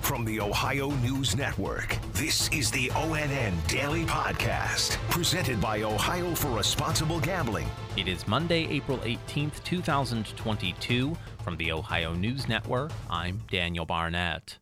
From the Ohio News Network, this is the ONN Daily Podcast, presented by Ohio for Responsible Gambling. It is Monday, April 18th, 2022. From the Ohio News Network, I'm Daniel Barnett.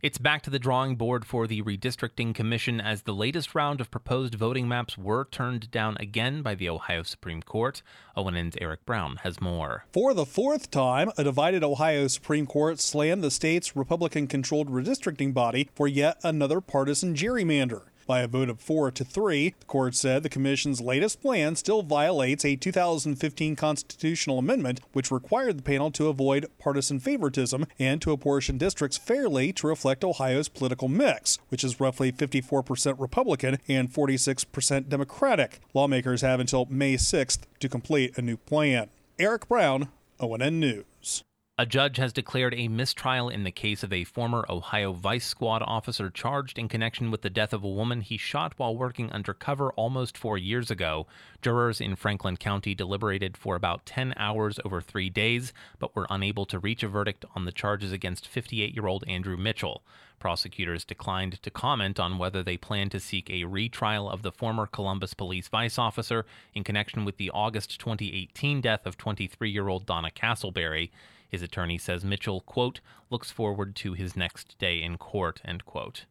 It's back to the drawing board for the Redistricting Commission as the latest round of proposed voting maps were turned down again by the Ohio Supreme Court. ONN's Eric Brown has more. For the fourth time, a divided Ohio Supreme Court slammed the state's Republican controlled redistricting body for yet another partisan gerrymander. By a vote of four to three, the court said the commission's latest plan still violates a 2015 constitutional amendment which required the panel to avoid partisan favoritism and to apportion districts fairly to reflect Ohio's political mix, which is roughly 54% Republican and 46% Democratic. Lawmakers have until May 6th to complete a new plan. Eric Brown, ONN News. A judge has declared a mistrial in the case of a former Ohio Vice Squad officer charged in connection with the death of a woman he shot while working undercover almost four years ago. Jurors in Franklin County deliberated for about 10 hours over three days, but were unable to reach a verdict on the charges against 58 year old Andrew Mitchell. Prosecutors declined to comment on whether they plan to seek a retrial of the former Columbus police vice officer in connection with the August 2018 death of 23 year old Donna Castleberry. His attorney says Mitchell, quote, looks forward to his next day in court, end quote.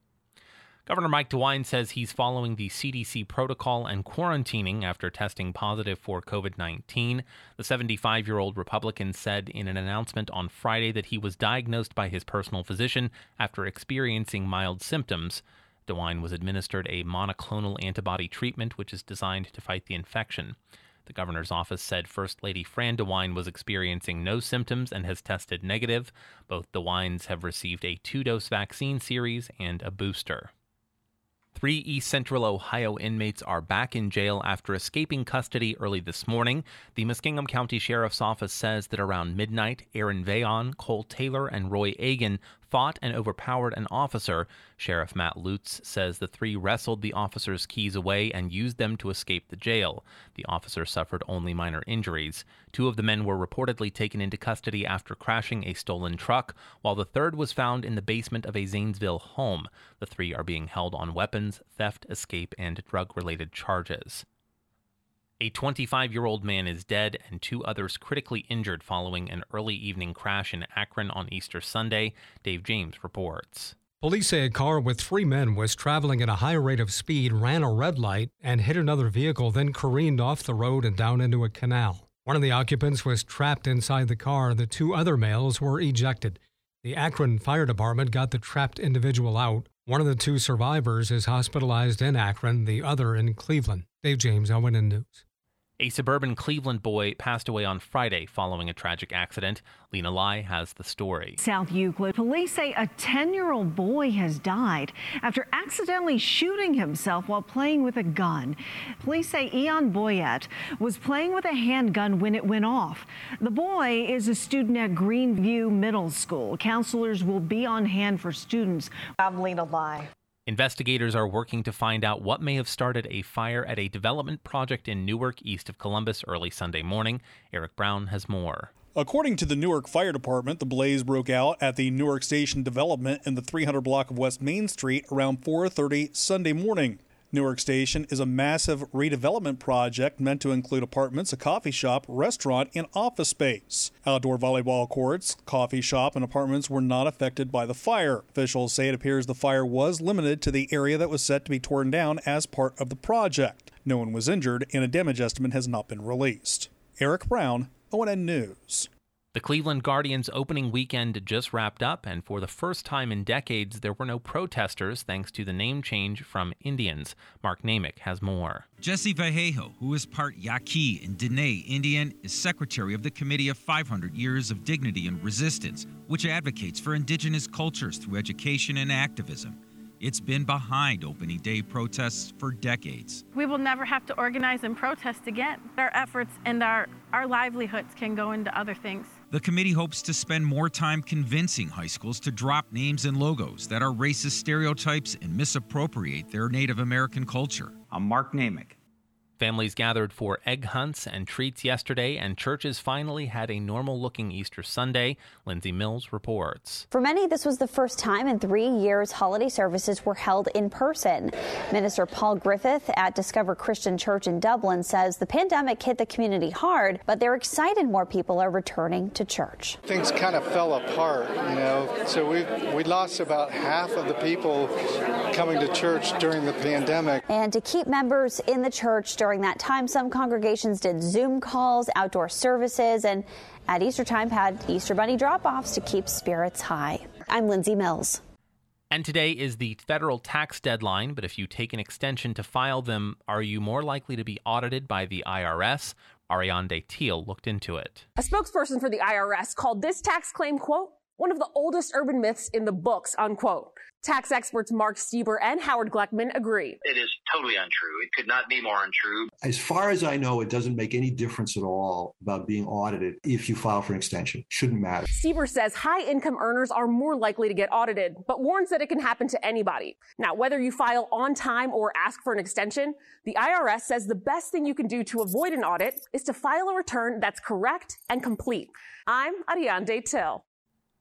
Governor Mike DeWine says he's following the CDC protocol and quarantining after testing positive for COVID 19. The 75 year old Republican said in an announcement on Friday that he was diagnosed by his personal physician after experiencing mild symptoms. DeWine was administered a monoclonal antibody treatment, which is designed to fight the infection. The governor's office said First Lady Fran DeWine was experiencing no symptoms and has tested negative. Both DeWines have received a two dose vaccine series and a booster. Three East Central Ohio inmates are back in jail after escaping custody early this morning. The Muskingum County Sheriff's Office says that around midnight, Aaron Vayon, Cole Taylor, and Roy Agan fought and overpowered an officer. Sheriff Matt Lutz says the three wrestled the officer's keys away and used them to escape the jail. The officer suffered only minor injuries. Two of the men were reportedly taken into custody after crashing a stolen truck, while the third was found in the basement of a Zanesville home. The three are being held on weapons, theft, escape, and drug related charges. A 25 year old man is dead and two others critically injured following an early evening crash in Akron on Easter Sunday. Dave James reports. Police say a car with three men was traveling at a high rate of speed, ran a red light, and hit another vehicle, then careened off the road and down into a canal. One of the occupants was trapped inside the car. The two other males were ejected. The Akron Fire Department got the trapped individual out. One of the two survivors is hospitalized in Akron, the other in Cleveland. Dave James, ONN News. A suburban Cleveland boy passed away on Friday following a tragic accident. Lena Lai has the story. South Euclid police say a 10 year old boy has died after accidentally shooting himself while playing with a gun. Police say Eon Boyette was playing with a handgun when it went off. The boy is a student at Greenview Middle School. Counselors will be on hand for students. I'm Lena Lai. Investigators are working to find out what may have started a fire at a development project in Newark, east of Columbus, early Sunday morning. Eric Brown has more. According to the Newark Fire Department, the blaze broke out at the Newark Station development in the 300 block of West Main Street around 4:30 Sunday morning. Newark Station is a massive redevelopment project meant to include apartments, a coffee shop, restaurant, and office space. Outdoor volleyball courts, coffee shop, and apartments were not affected by the fire. Officials say it appears the fire was limited to the area that was set to be torn down as part of the project. No one was injured, and a damage estimate has not been released. Eric Brown, ONN News. The Cleveland Guardians opening weekend just wrapped up, and for the first time in decades, there were no protesters thanks to the name change from Indians. Mark Namick has more. Jesse Vallejo, who is part Yaqui and Dene Indian, is secretary of the Committee of 500 Years of Dignity and Resistance, which advocates for indigenous cultures through education and activism. It's been behind opening day protests for decades. We will never have to organize and protest again. Our efforts and our, our livelihoods can go into other things. The committee hopes to spend more time convincing high schools to drop names and logos that are racist stereotypes and misappropriate their Native American culture. I'm Mark Namick, Families gathered for egg hunts and treats yesterday, and churches finally had a normal looking Easter Sunday. Lindsay Mills reports. For many, this was the first time in three years holiday services were held in person. Minister Paul Griffith at Discover Christian Church in Dublin says the pandemic hit the community hard, but they're excited more people are returning to church. Things kind of fell apart, you know, so we, we lost about half of the people coming to church during the pandemic. And to keep members in the church during that time, some congregations did Zoom calls, outdoor services, and at Easter time had Easter Bunny drop offs to keep spirits high. I'm Lindsay Mills. And today is the federal tax deadline, but if you take an extension to file them, are you more likely to be audited by the IRS? Ariane Teal looked into it. A spokesperson for the IRS called this tax claim, quote, one of the oldest urban myths in the books, unquote. Tax experts Mark Steber and Howard Gleckman agree. It is totally untrue. It could not be more untrue. As far as I know, it doesn't make any difference at all about being audited if you file for an extension. Shouldn't matter. Steber says high income earners are more likely to get audited, but warns that it can happen to anybody. Now, whether you file on time or ask for an extension, the IRS says the best thing you can do to avoid an audit is to file a return that's correct and complete. I'm Ariane Till.